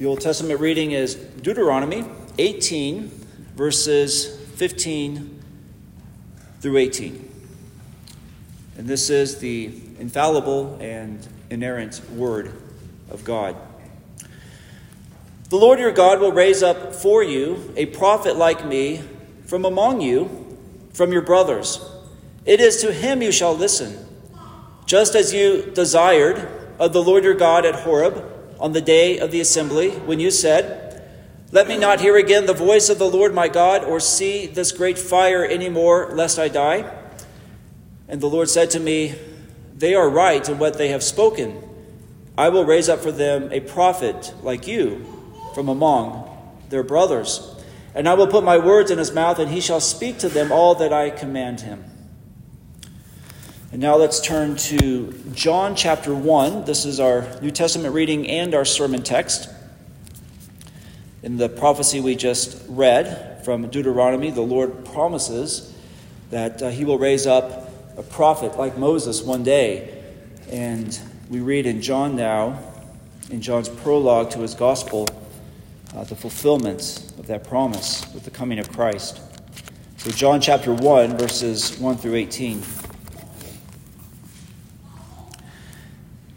The Old Testament reading is Deuteronomy 18, verses 15 through 18. And this is the infallible and inerrant Word of God. The Lord your God will raise up for you a prophet like me from among you, from your brothers. It is to him you shall listen, just as you desired of the Lord your God at Horeb on the day of the assembly, when you said, Let me not hear again the voice of the Lord my God, or see this great fire any more, lest I die. And the Lord said to me, They are right in what they have spoken. I will raise up for them a prophet like you from among their brothers. And I will put my words in his mouth, and he shall speak to them all that I command him. And now let's turn to John chapter 1. This is our New Testament reading and our sermon text. In the prophecy we just read from Deuteronomy, the Lord promises that uh, he will raise up a prophet like Moses one day. And we read in John now, in John's prologue to his gospel, uh, the fulfillment of that promise with the coming of Christ. So, John chapter 1, verses 1 through 18.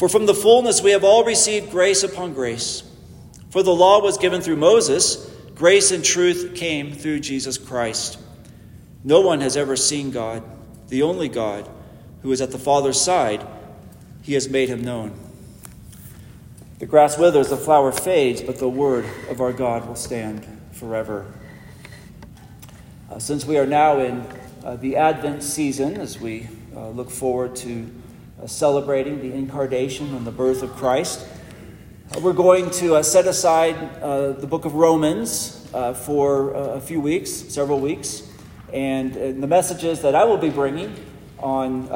For from the fullness we have all received grace upon grace. For the law was given through Moses, grace and truth came through Jesus Christ. No one has ever seen God, the only God, who is at the Father's side. He has made him known. The grass withers, the flower fades, but the word of our God will stand forever. Uh, since we are now in uh, the Advent season, as we uh, look forward to celebrating the incarnation and the birth of Christ. Uh, we're going to uh, set aside uh, the book of Romans uh, for uh, a few weeks, several weeks, and, and, the messages that I will be bringing on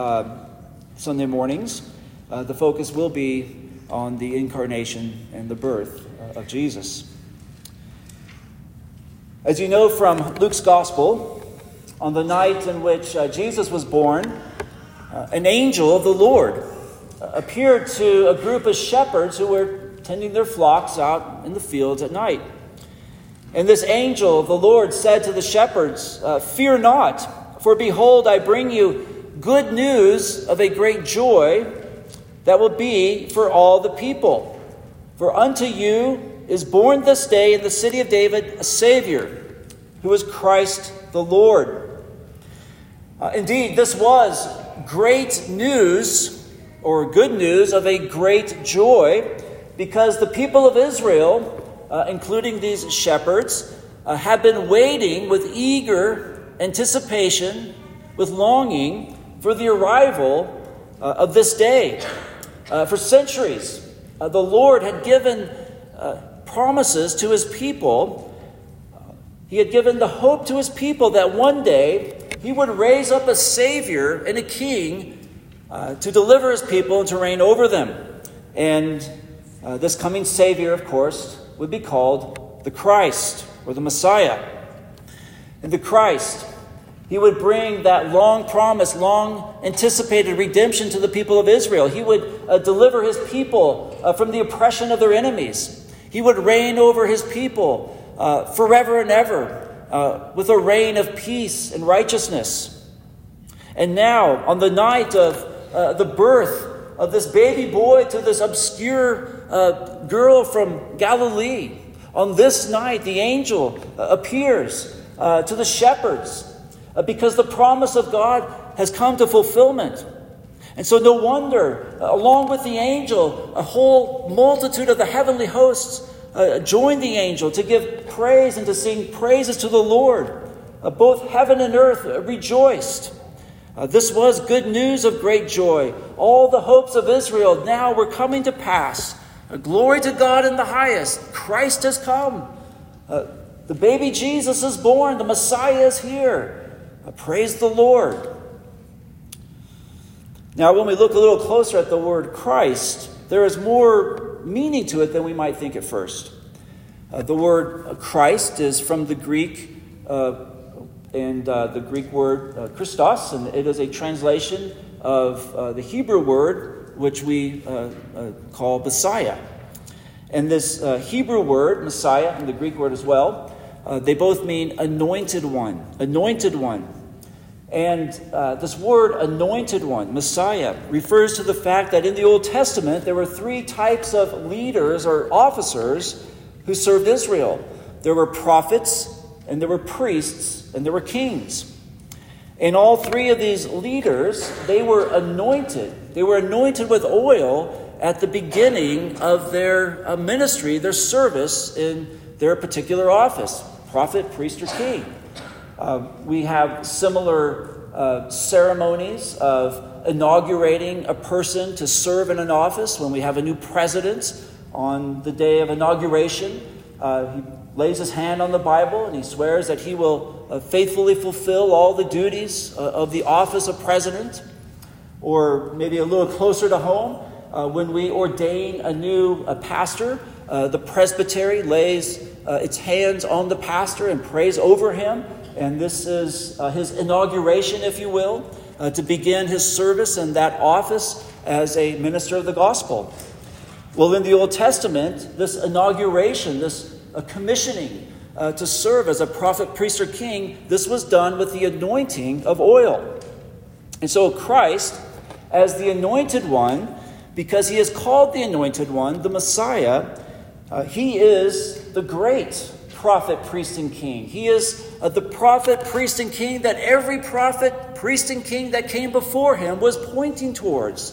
Sunday mornings, the focus will be on the incarnation and the birth of Jesus. As you know from Luke's Gospel, on the night in which Jesus was born, uh, an angel of the Lord uh, appeared to a group of shepherds who were tending their flocks out in the fields at night. And this angel of the Lord said to the shepherds, uh, Fear not, for behold, I bring you good news of a great joy that will be for all the people. For unto you is born this day in the city of David a Savior, who is Christ the Lord. Uh, indeed, this was great news or good news of a great joy because the people of Israel, uh, including these shepherds, uh, have been waiting with eager anticipation, with longing for the arrival uh, of this day. Uh, for centuries, uh, the Lord had given uh, promises to his people. He had given the hope to his people that one day he would raise up a Savior and a King uh, to deliver his people and to reign over them. And uh, this coming Savior, of course, would be called the Christ. or the Messiah. And the Christ, he would bring that long promised, long anticipated redemption to the people of Israel. He would uh, deliver his people uh, from the oppression of their enemies. He would reign over his people uh, forever and ever uh, with a reign of peace and righteousness. And now, on the night of uh, the birth of this baby boy to this obscure uh, girl from Galilee, on this night, the angel appears to the shepherds uh, because the promise of God has come to fulfillment. And so, no wonder, uh, along with the angel, a whole multitude of the heavenly hosts uh, joined the angel to give praise and to sing praises to the Lord. Uh, both heaven and earth rejoiced. Uh, this was good news of great joy. All the hopes of Israel now were coming to pass. Uh, glory to God in the highest. Christ has come. the baby Jesus is born. The Messiah is here. Praise the Lord. Now, when we look a little closer at the word Christ, there is more meaning to it than we might think at first. Uh, the word Christ is from the Greek, uh, and uh, the Greek word uh, Christos, and it is a translation of uh, the Hebrew word which we uh, call Messiah. And this Hebrew word, Messiah, and the Greek word as well, uh, they both mean anointed one, anointed one. And uh, this word, anointed one, Messiah, refers to the fact that in the Old Testament there were three types of leaders or officers who served Israel there were prophets, and there were priests, and there were kings. And all three of these leaders, they were anointed. They were anointed with oil at the beginning of their uh, ministry, their service in their particular office prophet, priest, or king. Uh, we have similar uh, ceremonies of inaugurating a person to serve in an office when we have a new president on the day of inauguration. Uh, he lays his hand on the Bible and he swears that he will uh, faithfully fulfill all the duties uh, of the office of president. Or maybe a little closer to home, when we ordain a new pastor, the presbytery lays its hands on the pastor and prays over him. And this is uh, his inauguration, if you will, uh, to begin his service in that office as a minister of the gospel. Well, in the Old Testament, this inauguration, this uh, commissioning uh, to serve as a prophet, priest, or king, this was done with the anointing of oil. And so Christ, as the anointed one, because he is called the anointed one, the Messiah, uh, he is the great prophet, priest, and king. He is uh, the prophet, priest, and king that every prophet, priest, and king that came before him was pointing towards.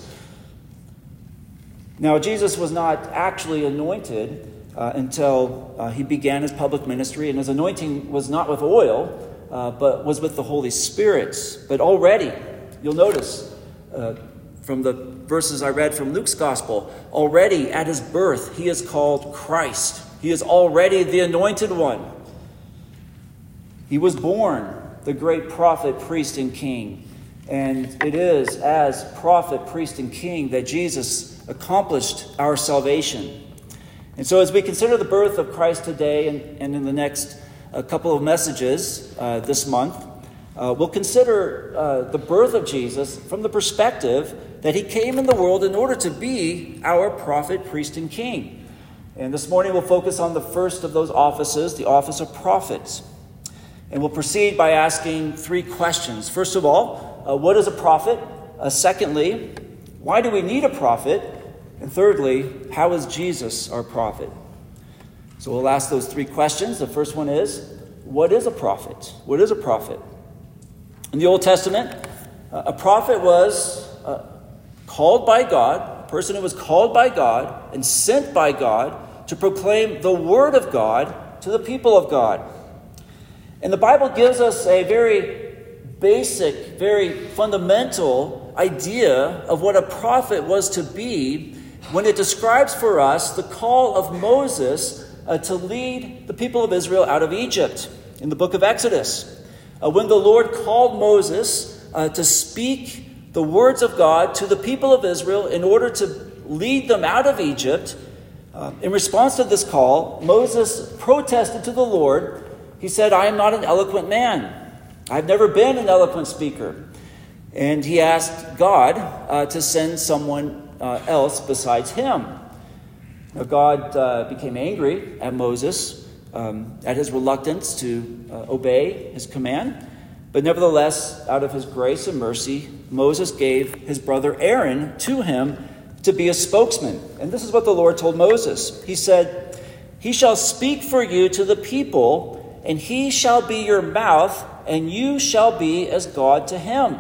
Now, Jesus was not actually anointed uh, until uh, he began his public ministry, and his anointing was not with oil, uh, but was with the Holy Spirit. But already, you'll notice uh, from the verses I read from Luke's gospel, already at his birth, he is called Christ. He is already the anointed one. He was born the great prophet, priest, and king. And it is as prophet, priest, and king that Jesus accomplished our salvation. And so, as we consider the birth of Christ today and, and in the next uh, couple of messages uh, this month, uh, we'll consider uh, the birth of Jesus from the perspective that he came in the world in order to be our prophet, priest, and king. And this morning we'll focus on the first of those offices, the office of prophets. And we'll proceed by asking three questions. First of all, uh, what is a prophet? Uh, secondly, why do we need a prophet? And thirdly, how is Jesus our prophet? So we'll ask those three questions. The first one is, what is a prophet? What is a prophet? In the Old Testament, uh, a prophet was uh, called by God, person who was called by God and sent by God to proclaim the Word of God to the people of God. And the Bible gives us a very basic, very fundamental idea of what a prophet was to be when it describes for us the call of Moses uh, to lead the people of Israel out of Egypt in the book of Exodus. Uh, when the Lord called Moses uh, to speak the words of God to the people of Israel in order to lead them out of Egypt, Uh, in response to this call, Moses protested to the Lord. He said, I am not an eloquent man. I've never been an eloquent speaker. And he asked God uh, to send someone uh, else besides him. Now, God uh, became angry at Moses um, at his reluctance to uh, obey his command. But nevertheless, out of his grace and mercy, Moses gave his brother Aaron to him to be a spokesman. And this is what the Lord told Moses He said, He shall speak for you to the people, and he shall be your mouth, and you shall be as God to him.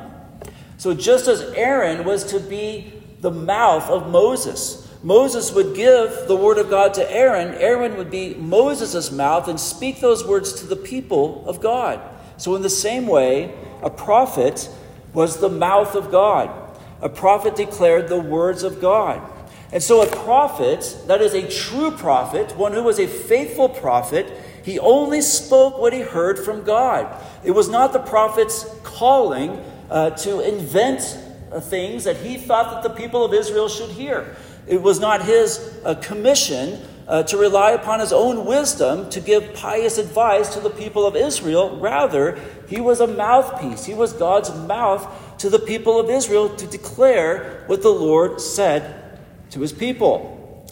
So just as Aaron was to be the mouth of Moses, Moses would give the word of God to Aaron, Aaron would be Moses' mouth and speak those words to the people of God. So, in the same way, a prophet was the mouth of God. A prophet declared the words of God. And so, a prophet, that is a true prophet, one who was a faithful prophet, he only spoke what he heard from God. It was not the prophet's calling uh, to invent uh, things that he thought that the people of Israel should hear. It was not his uh, commission uh, to rely upon his own wisdom to give pious advice to the people of Israel. Rather, he was a mouthpiece. He was God's mouth to the people of Israel to declare what the Lord said to his people.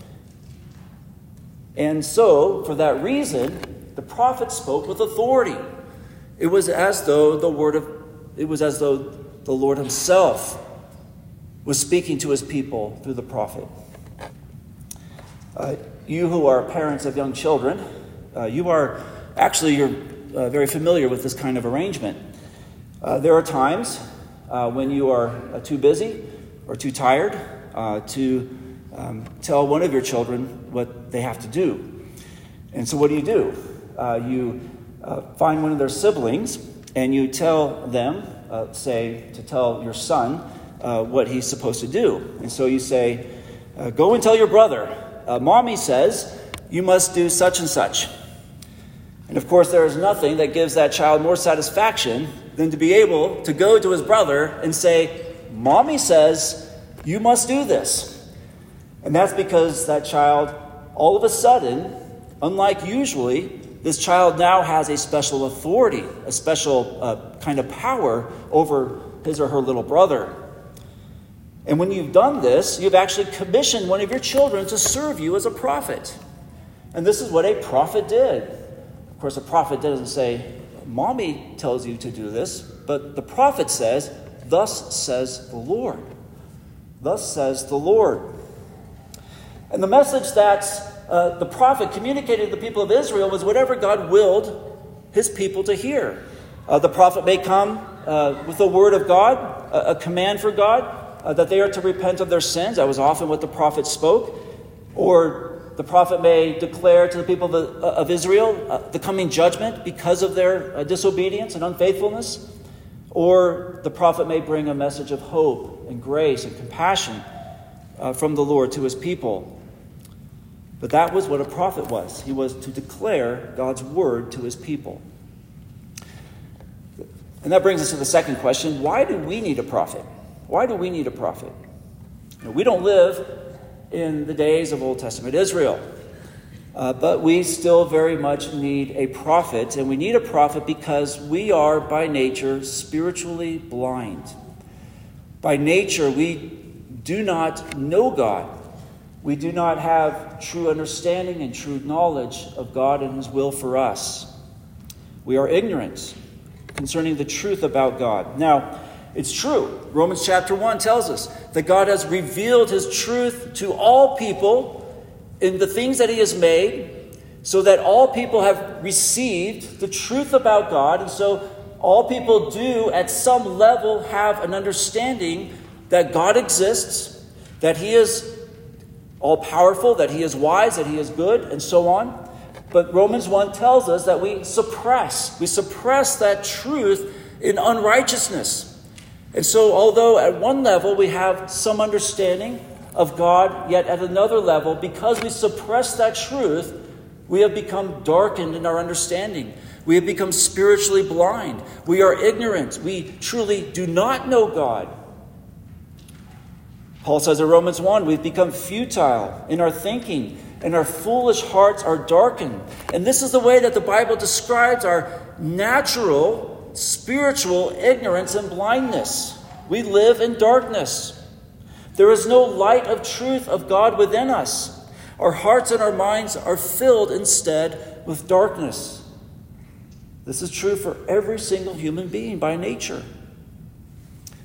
And so, for that reason, the prophet spoke with authority. It was as though the word of it was as though the Lord himself was speaking to his people through the prophet. Uh, you who are parents of young children, uh, you are actually you're uh, very familiar with this kind of arrangement. Uh, there are times uh, when you are uh, too busy or too tired uh, to um, tell one of your children what they have to do. And so, what do you do? you find one of their siblings and you tell them, say, to tell your son what he's supposed to do. And so you say, Go and tell your brother uh, mommy says, you must do such and such. And of course, there is nothing that gives that child more satisfaction than to be able to go to his brother and say, Mommy says, you must do this. And that's because that child, all of a sudden, unlike usually, this child now has a special authority, a special uh, kind of power over his or her little brother. And when you've done this, you've actually commissioned one of your children to serve you as a prophet. And this is what a prophet did. Of course, a prophet doesn't say, Mommy tells you to do this, but the prophet says, Thus says the Lord. Thus says the Lord. And the message that uh, the prophet communicated to the people of Israel was whatever God willed his people to hear. Uh, the prophet may come uh, with a word of God, a, a command for God, uh, that they are to repent of their sins. That was often what the prophet spoke. Or the prophet may declare to the people of, uh, of Israel uh, the coming judgment because of their uh, disobedience and unfaithfulness. Or the prophet may bring a message of hope and grace and compassion uh, from the Lord to his people. But that was what a prophet was. He was to declare God's word to his people. And that brings us to the second question why do we need a prophet? Why do we need a prophet? we don't live in the days of Old Testament Israel. Uh, but we still very much need a prophet, and we need a prophet because we are by nature spiritually blind. By nature, we do not know God. We do not have true understanding and true knowledge of God and His will for us. We are ignorant concerning the truth about God. Now, it's true. Romans chapter 1 tells us that God has revealed his truth to all people in the things that he has made, so that all people have received the truth about God. And so all people do, at some level, have an understanding that God exists, that he is all powerful, that he is wise, that he is good, and so on. But Romans 1 tells us that we suppress, we suppress that truth in unrighteousness. And so, although at one level we have some understanding of God, yet at another level, because we suppress that truth, we have become darkened in our understanding. We have become spiritually blind. We are ignorant. We truly do not know God. Paul says in Romans 1 we've become futile in our thinking, and our foolish hearts are darkened. And this is the way that the Bible describes our natural, spiritual ignorance and blindness. We live in darkness. There is no light of truth of God within us. Our hearts and our minds are filled instead with darkness. This is true for every single human being by nature.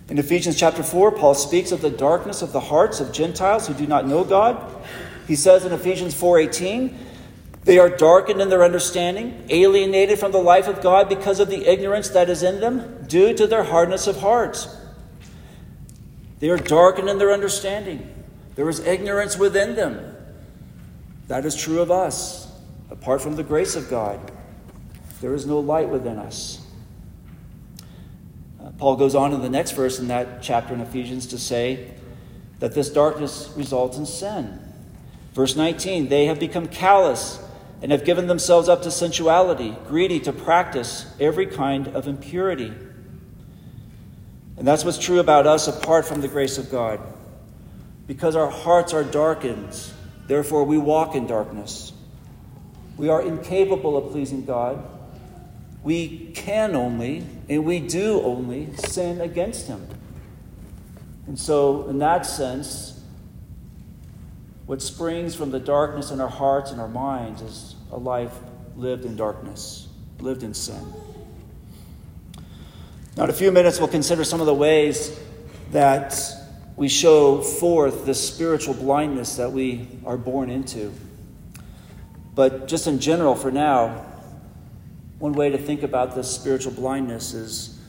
In Ephesians chapter 4, Paul speaks of the darkness of the hearts of Gentiles who do not know God. He says in Ephesians 4:18, they are darkened in their understanding, alienated from the life of God because of the ignorance that is in them due to their hardness of heart. They are darkened in their understanding. There is ignorance within them. That is true of us. Apart from the grace of God, there is no light within us. Uh, Paul goes on in the next verse in that chapter in Ephesians to say that this darkness results in sin. Verse 19, they have become callous and have given themselves up to sensuality, greedy to practice every kind of impurity. And that's what's true about us apart from the grace of God. Because our hearts are darkened, therefore we walk in darkness. We are incapable of pleasing God. We can only, and we do only, sin against Him. And so, in that sense, what springs from the darkness in our hearts and our minds is a life lived in darkness, lived in sin. Now, in a few minutes, we'll consider some of the ways that we show forth this spiritual blindness that we are born into. But just in general, for now, one way to think about this spiritual blindness is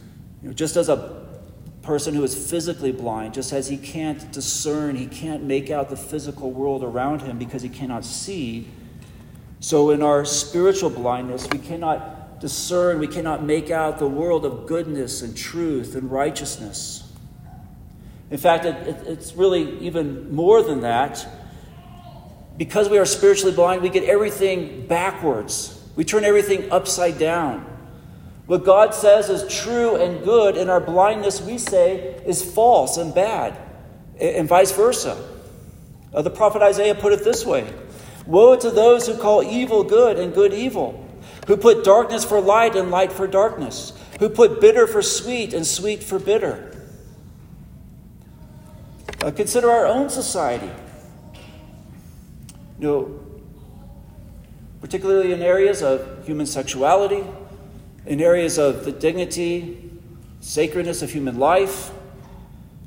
you know, just as a person who is physically blind, just as he can't discern, he can't make out the physical world around him because he cannot see. So, in our spiritual blindness, we cannot discern, we cannot make out the world of goodness and truth and righteousness. In fact, it, it, it's really even more than that. Because we are spiritually blind, we get everything backwards, we turn everything upside down. What God says is true and good, in our blindness, we say is false and bad, and vice versa. Uh, the prophet Isaiah put it this way Woe to those who call evil good and good evil, who put darkness for light and light for darkness, who put bitter for sweet and sweet for bitter. Uh, consider our own society. You know, particularly in areas of human sexuality, in areas of the dignity, sacredness of human life?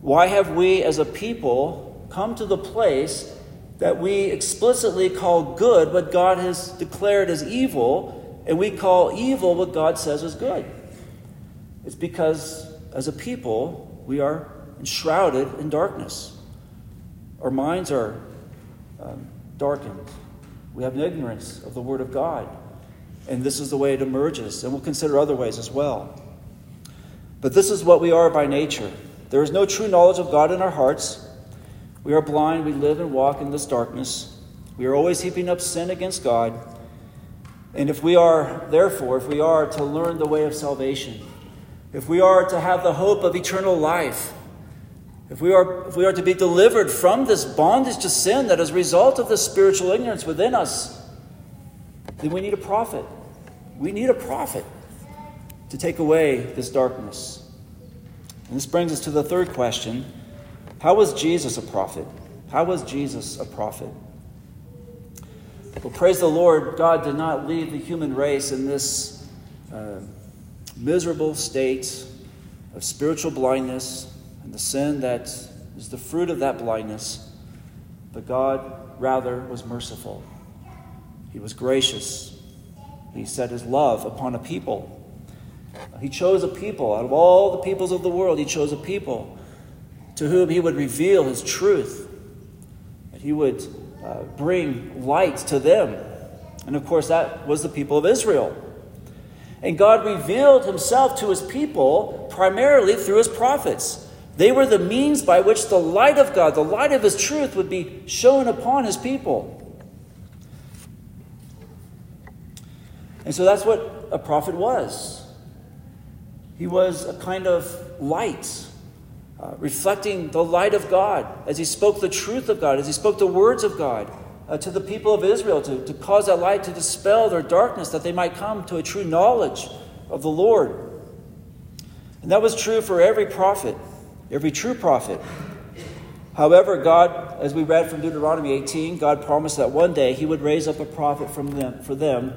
Why have we as a people come to the place that we explicitly call good what God has declared as evil, and we call evil what God says is good? It's because as a people, we are enshrouded in darkness. Our minds are um, darkened. We have an ignorance of the Word of God. And this is the way it emerges. And we'll consider other ways as well. But this is what we are by nature. There is no true knowledge of God in our hearts. We are blind. We live and walk in this darkness. We are always heaping up sin against God. And if we are, therefore, if we are to learn the way of salvation, if we are to have the hope of eternal life, if we are, if we are to be delivered from this bondage to sin that is a result of the spiritual ignorance within us, then we need a prophet. We need a prophet to take away this darkness. And this brings us to the third question How was Jesus a prophet? How was Jesus a prophet? Well, praise the Lord, God did not leave the human race in this uh, miserable state of spiritual blindness and the sin that is the fruit of that blindness, but God rather was merciful. He was gracious. He set his love upon a people. He chose a people. Out of all the peoples of the world, he chose a people to whom he would reveal his truth, that he would uh, bring light to them. And of course, that was the people of Israel. And God revealed himself to his people primarily through his prophets. They were the means by which the light of God, the light of his truth, would be shone upon his people. And so that's what a prophet was. He was a kind of light, uh, reflecting the light of God as he spoke the truth of God, as he spoke the words of God uh, to the people of Israel, to, to cause that light to dispel their darkness, that they might come to a true knowledge of the Lord. And that was true for every prophet, every true prophet. However, God, as we read from Deuteronomy 18, God promised that one day he would raise up a prophet from them, for them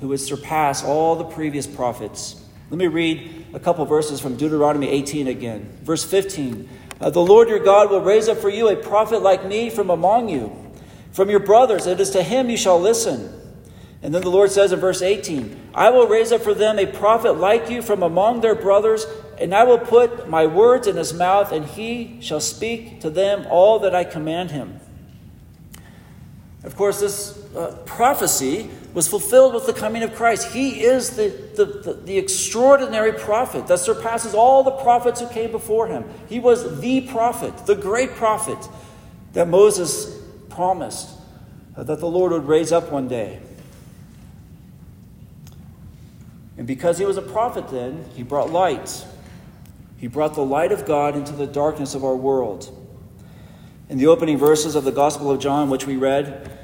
who would surpass all the previous prophets. Let me read a couple verses from Deuteronomy 18 again. Verse 15 uh, The Lord your God will raise up for you a prophet like me from among you, from your brothers. It is to him you shall listen. And then the Lord says in verse 18 I will raise up for them a prophet like you from among their brothers, and I will put my words in his mouth, and he shall speak to them all that I command him. Of course, this uh, prophecy was fulfilled with the coming of Christ. He is the, the, the, the, extraordinary prophet that surpasses all the prophets who came before him. He was the prophet, the great prophet that Moses promised that the Lord would raise up one day. And because he was a prophet then, he brought light. He brought the light of God into the darkness of our world. In the opening verses of the Gospel of John, which we read,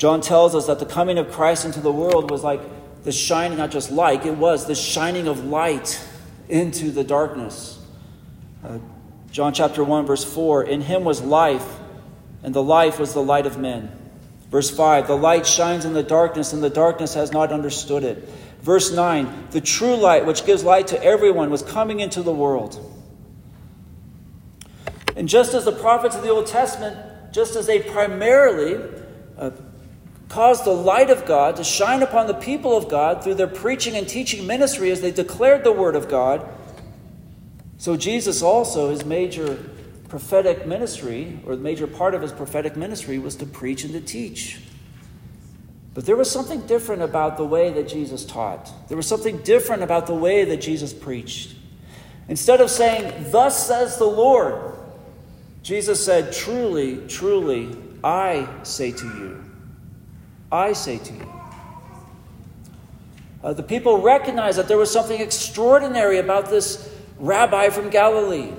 John tells us that the coming of Christ into the world was like the shining, not just like, it was the shining of light into the darkness. Uh, John chapter 1, verse 4 In him was life, and the life was the light of men. Verse 5 The light shines in the darkness, and the darkness has not understood it. Verse 9 The true light, which gives light to everyone, was coming into the world. And just as the prophets of the Old Testament, just as they primarily uh, caused the light of God to shine upon the people of God through their preaching and teaching ministry as they declared the Word of God, so Jesus also, his major prophetic ministry, or the major part of his prophetic ministry, was to preach and to teach. But there was something different about the way that Jesus taught. There was something different about the way that Jesus preached. Instead of saying, Thus says the Lord, Jesus said, Truly, truly, I say to you. I say to you. Uh, the people recognized that there was something extraordinary about this rabbi from Galilee.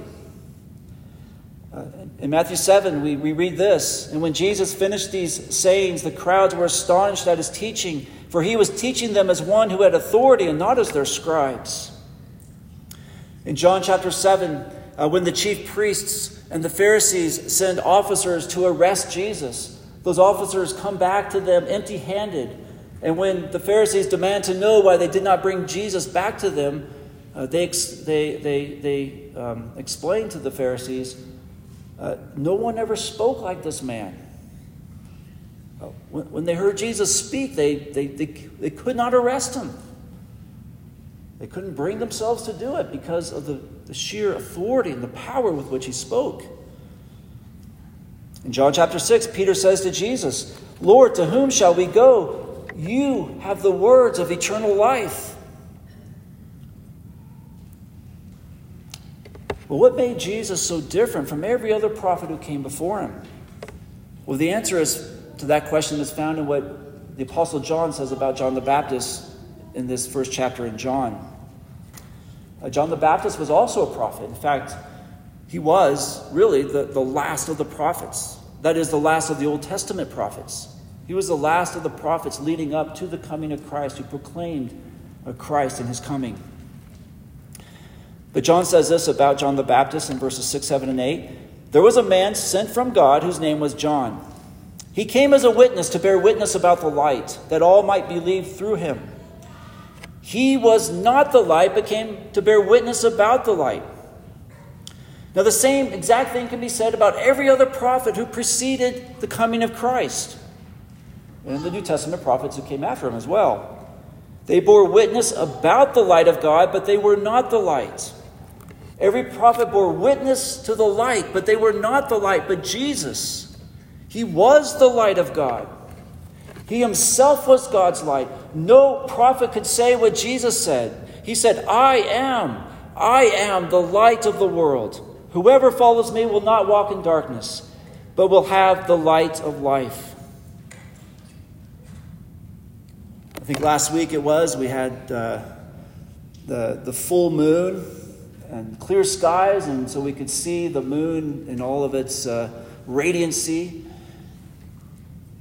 Uh, in Matthew 7, we, we read this And when Jesus finished these sayings, the crowds were astonished at his teaching, for he was teaching them as one who had authority and not as their scribes. In John chapter 7, uh, when the chief priests and the Pharisees send officers to arrest Jesus, those officers come back to them empty handed. And when the Pharisees demand to know why they did not bring Jesus back to them, uh, they, they, they, they um, explain to the Pharisees uh, no one ever spoke like this man. Uh, when, when, they heard Jesus speak, they, they, they, they could not arrest him. They couldn't bring themselves to do it because of the, the sheer authority and the power with which he spoke. In John chapter 6, Peter says to Jesus, Lord, to whom shall we go? You have the words of eternal life. Well, what made Jesus so different from every other prophet who came before him? Well, the answer is to that question is found in what the Apostle John says about John the Baptist in this first chapter in John. Uh, John the Baptist was also a prophet. In fact, he was really the, the last of the prophets. That is, the last of the Old Testament prophets. He was the last of the prophets leading up to the coming of Christ, who proclaimed a Christ and his coming. But John says this about John the Baptist in verses 6, 7, and 8. There was a man sent from God whose name was John. He came as a witness to bear witness about the light, that all might believe through him. He was not the light, but came to bear witness about the light. Now, the same exact thing can be said about every other prophet who preceded the coming of Christ, and the New Testament prophets who came after him as well. They bore witness about the light of God, but they were not the light. Every prophet bore witness to the light, but they were not the light, but Jesus. He was the light of God. He himself was God's light. No prophet could say what Jesus said. He said, I am, I am the light of the world. Whoever follows me will not walk in darkness, but will have the light of life. I think last week it was, we had uh, the, the full moon and clear skies, and so we could see the moon in all of its uh, radiancy.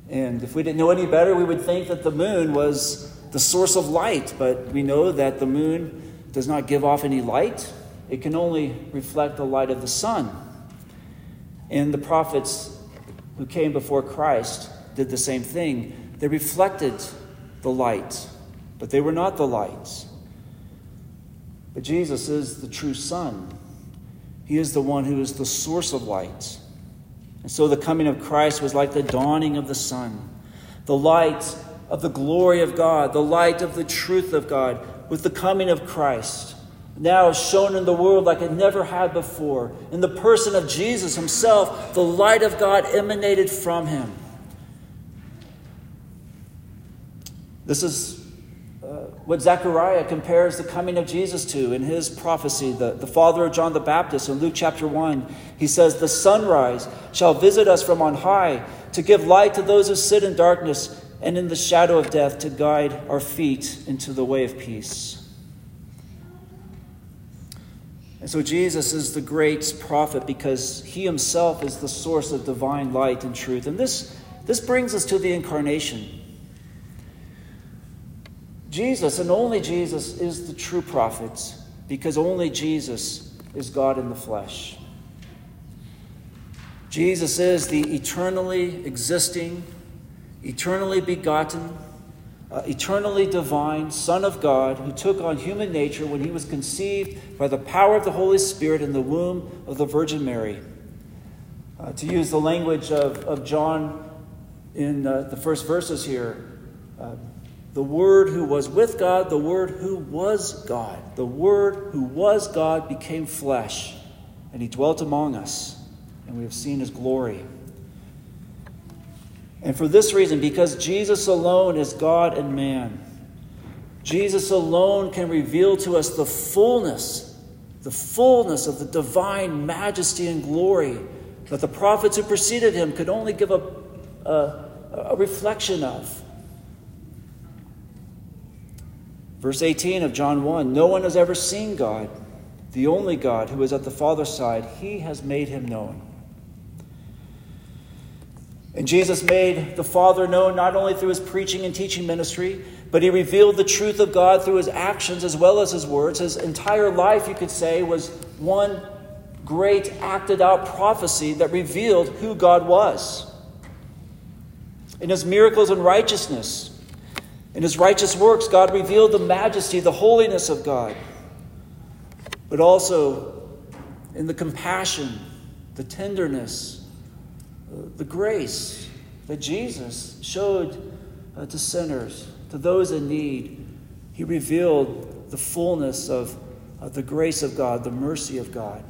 And if we didn't know any better, we would think that the moon was the source of light. But we know that the moon does not give off any light, it can only reflect the light of the sun. And the prophets who came before Christ did the same thing. They reflected the light, but they were not the light. But Jesus is the true sun. He is the one who is the source of light. And so the coming of Christ was like the dawning of the sun, the light of the glory of God, the light of the truth of God, with the coming of Christ. Now shone in the world like it never had before. In the person of Jesus himself, the light of God emanated from him. This is uh, what Zechariah compares the coming of Jesus to in his prophecy, the, the father of John the Baptist in Luke chapter 1. He says, The sunrise shall visit us from on high to give light to those who sit in darkness and in the shadow of death to guide our feet into the way of peace. And so Jesus is the great prophet because he himself is the source of divine light and truth. And this, this brings us to the incarnation. Jesus and only Jesus is the true prophet because only Jesus is God in the flesh. Jesus is the eternally existing, eternally begotten, uh, eternally divine Son of God who took on human nature when he was conceived by the power of the Holy Spirit in the womb of the Virgin Mary. Uh, to use the language of, of John in uh, the first verses here, uh, the Word who was with God, the Word who was God. The Word who was God became flesh, and He dwelt among us, and we have seen His glory. And for this reason, because Jesus alone is God and man, Jesus alone can reveal to us the fullness, the fullness of the divine majesty and glory that the prophets who preceded him could only give a, a, a reflection of. Verse 18 of John 1 No one has ever seen God, the only God who is at the Father's side. He has made him known. And Jesus made the Father known not only through his preaching and teaching ministry, but he revealed the truth of God through his actions as well as his words. His entire life, you could say, was one great acted out prophecy that revealed who God was. In his miracles and righteousness, in his righteous works, God revealed the majesty, the holiness of God, but also in the compassion, the tenderness, the grace that Jesus showed uh, to sinners, to those in need. He revealed the fullness of the grace of God, the mercy of God.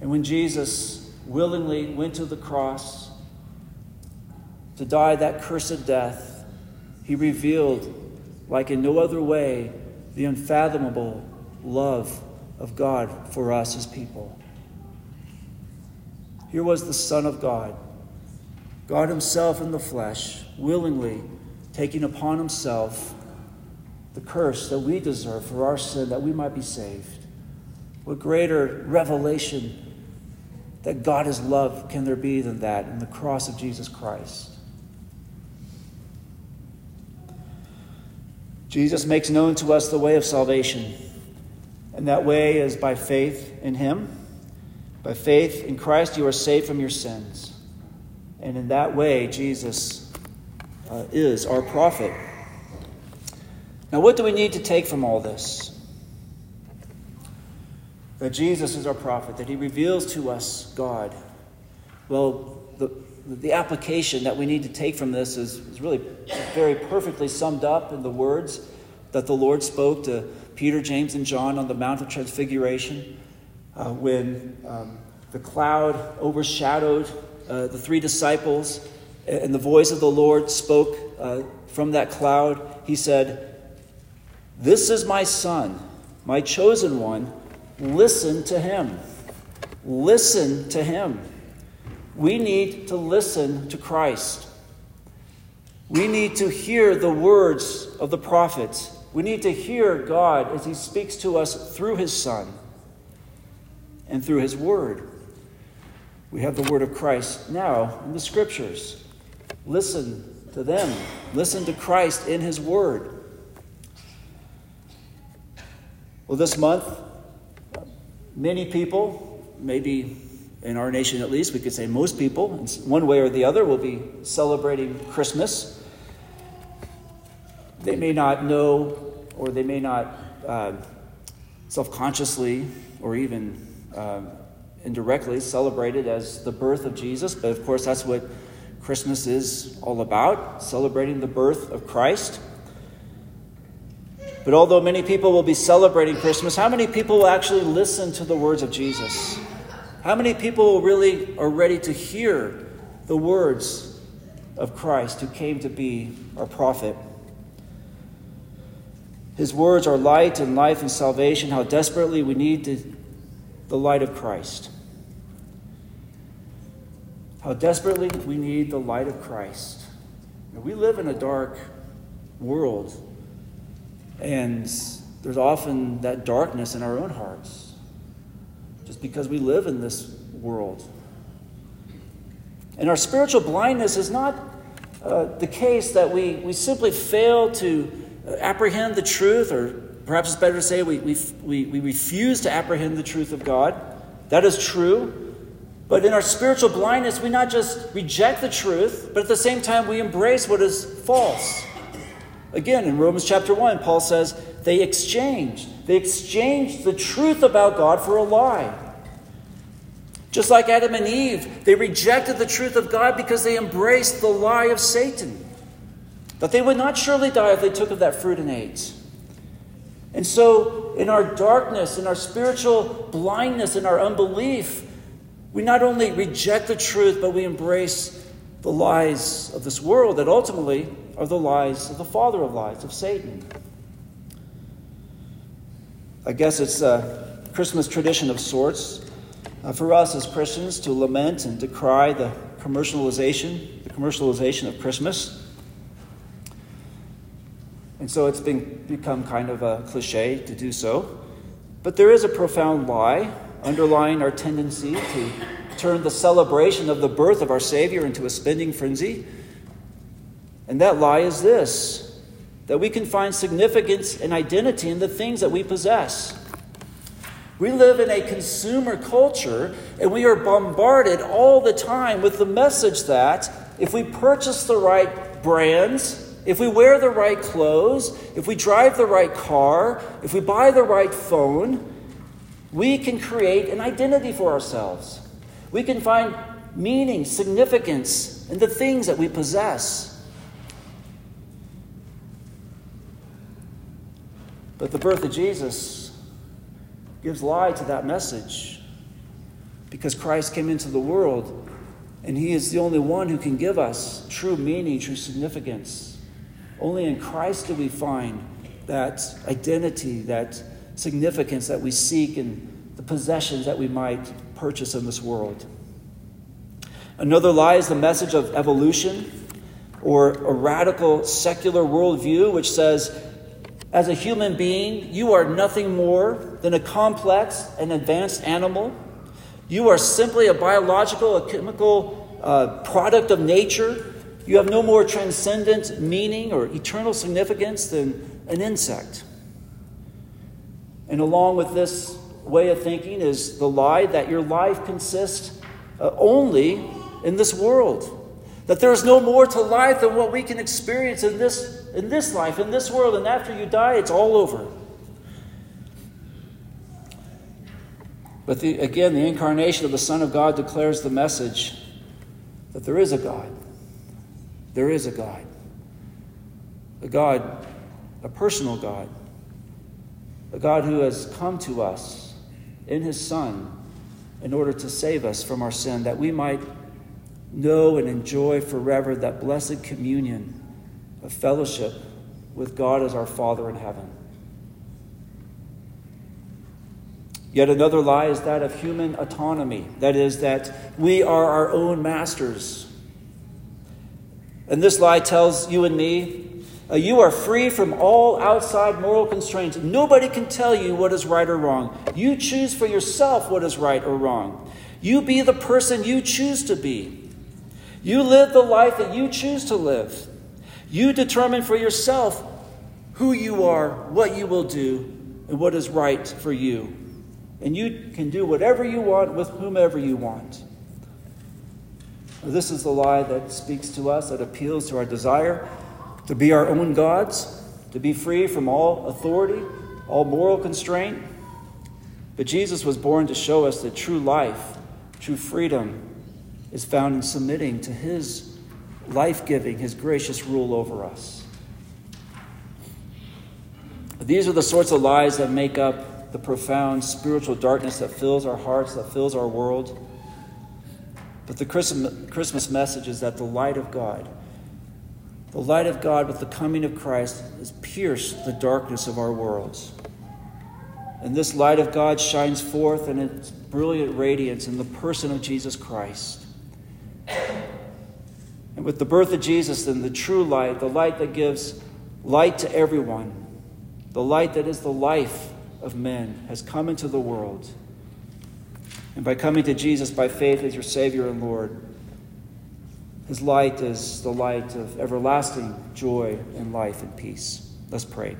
And when Jesus willingly went to the cross to die that cursed death, he revealed, like in no other way, the unfathomable love of God for us as people. Here was the Son of God, God Himself in the flesh, willingly taking upon Himself the curse that we deserve for our sin, that we might be saved. What greater revelation that God is love can there be than that in the cross of Jesus Christ? Jesus makes known to us the way of salvation. And that way is by faith in Him. By faith in Christ, you are saved from your sins. And in that way, Jesus uh, is our prophet. Now, what do we need to take from all this? That Jesus is our prophet, that He reveals to us God. Well, the, the application that we need to take from this is, is really very perfectly summed up in the words that the Lord spoke to Peter, James, and John on the Mount of Transfiguration uh, when um, the cloud overshadowed uh, the three disciples and the voice of the Lord spoke uh, from that cloud. He said, This is my son, my chosen one. Listen to him. Listen to him. We need to listen to Christ. We need to hear the words of the prophets. We need to hear God as He speaks to us through His Son and through His Word. We have the Word of Christ now in the Scriptures. Listen to them. Listen to Christ in His Word. Well, this month, many people, maybe in our nation at least, we could say most people, one way or the other, will be celebrating Christmas. They may not know or they may not uh, self consciously or even uh, indirectly celebrated as the birth of Jesus, but of course, that's what Christmas is all about celebrating the birth of Christ. But although many people will be celebrating Christmas, how many people will actually listen to the words of Jesus? How many people really are ready to hear the words of Christ who came to be our prophet? His words are light and life and salvation. How desperately we need to, the light of Christ. How desperately we need the light of Christ. We live in a dark world, and there's often that darkness in our own hearts just because we live in this world. And our spiritual blindness is not uh, the case that we, we simply fail to apprehend the truth, or perhaps it's better to say we, we, we, refuse to apprehend the truth of God. That is true. But in our spiritual blindness, we not just reject the truth, but at the same time, we embrace what is false. Again, in Romans chapter 1, Paul says, they exchanged. They exchanged the truth about God for a lie. Just like Adam and Eve, they rejected the truth of God because they embraced the lie of Satan. That they would not surely die if they took of that fruit and ate. And so, in our darkness, in our spiritual blindness, in our unbelief, we not only reject the truth, but we embrace the lies of this world that ultimately are the lies of the father of lies, of Satan. I guess it's a Christmas tradition of sorts uh, for us as Christians to lament and decry the commercialization, the commercialization of Christmas. And so it's been, become kind of a cliche to do so. But there is a profound lie underlying our tendency to turn the celebration of the birth of our Savior into a spending frenzy. And that lie is this that we can find significance and identity in the things that we possess. We live in a consumer culture, and we are bombarded all the time with the message that if we purchase the right brands, if we wear the right clothes, if we drive the right car, if we buy the right phone, we can create an identity for ourselves. We can find meaning, significance in the things that we possess. But the birth of Jesus gives lie to that message because Christ came into the world and he is the only one who can give us true meaning, true significance. Only in Christ do we find that identity, that significance that we seek in the possessions that we might purchase in this world. Another lie is the message of evolution or a radical secular worldview which says as a human being, you are nothing more than a complex and advanced animal. You are simply a biological, a chemical uh, product of nature. You have no more transcendent meaning or eternal significance than an insect. And along with this way of thinking is the lie that your life consists uh, only in this world. That there is no more to life than what we can experience in this in this life, in this world, and after you die, it's all over. But the, again, the incarnation of the Son of God declares the message that there is a God. There is a God. A God, a personal God. A God who has come to us in his Son in order to save us from our sin, that we might know and enjoy forever that blessed communion of fellowship with God as our Father in heaven. Yet another lie is that of human autonomy. That is, that we are our own masters. And this lie tells you and me uh, you are free from all outside moral constraints. Nobody can tell you what is right or wrong. You choose for yourself what is right or wrong. You be the person you choose to be. You live the life that you choose to live. You determine for yourself who you are, what you will do, and what is right for you. And you can do whatever you want with whomever you want. This is the lie that speaks to us, that appeals to our desire to be our own gods, to be free from all authority, all moral constraint. But Jesus was born to show us that true life, true freedom, is found in submitting to His life giving, His gracious rule over us. These are the sorts of lies that make up the profound spiritual darkness that fills our hearts, that fills our world. But the Christmas message is that the light of God, the light of God with the coming of Christ, has pierced the darkness of our worlds. And this light of God shines forth in its brilliant radiance in the person of Jesus Christ. And with the birth of Jesus, then the true light, the light that gives light to everyone, the light that is the life of men, has come into the world. And by coming to Jesus by faith as your Savior and Lord, His light is the light of everlasting joy and life and peace. Let's pray.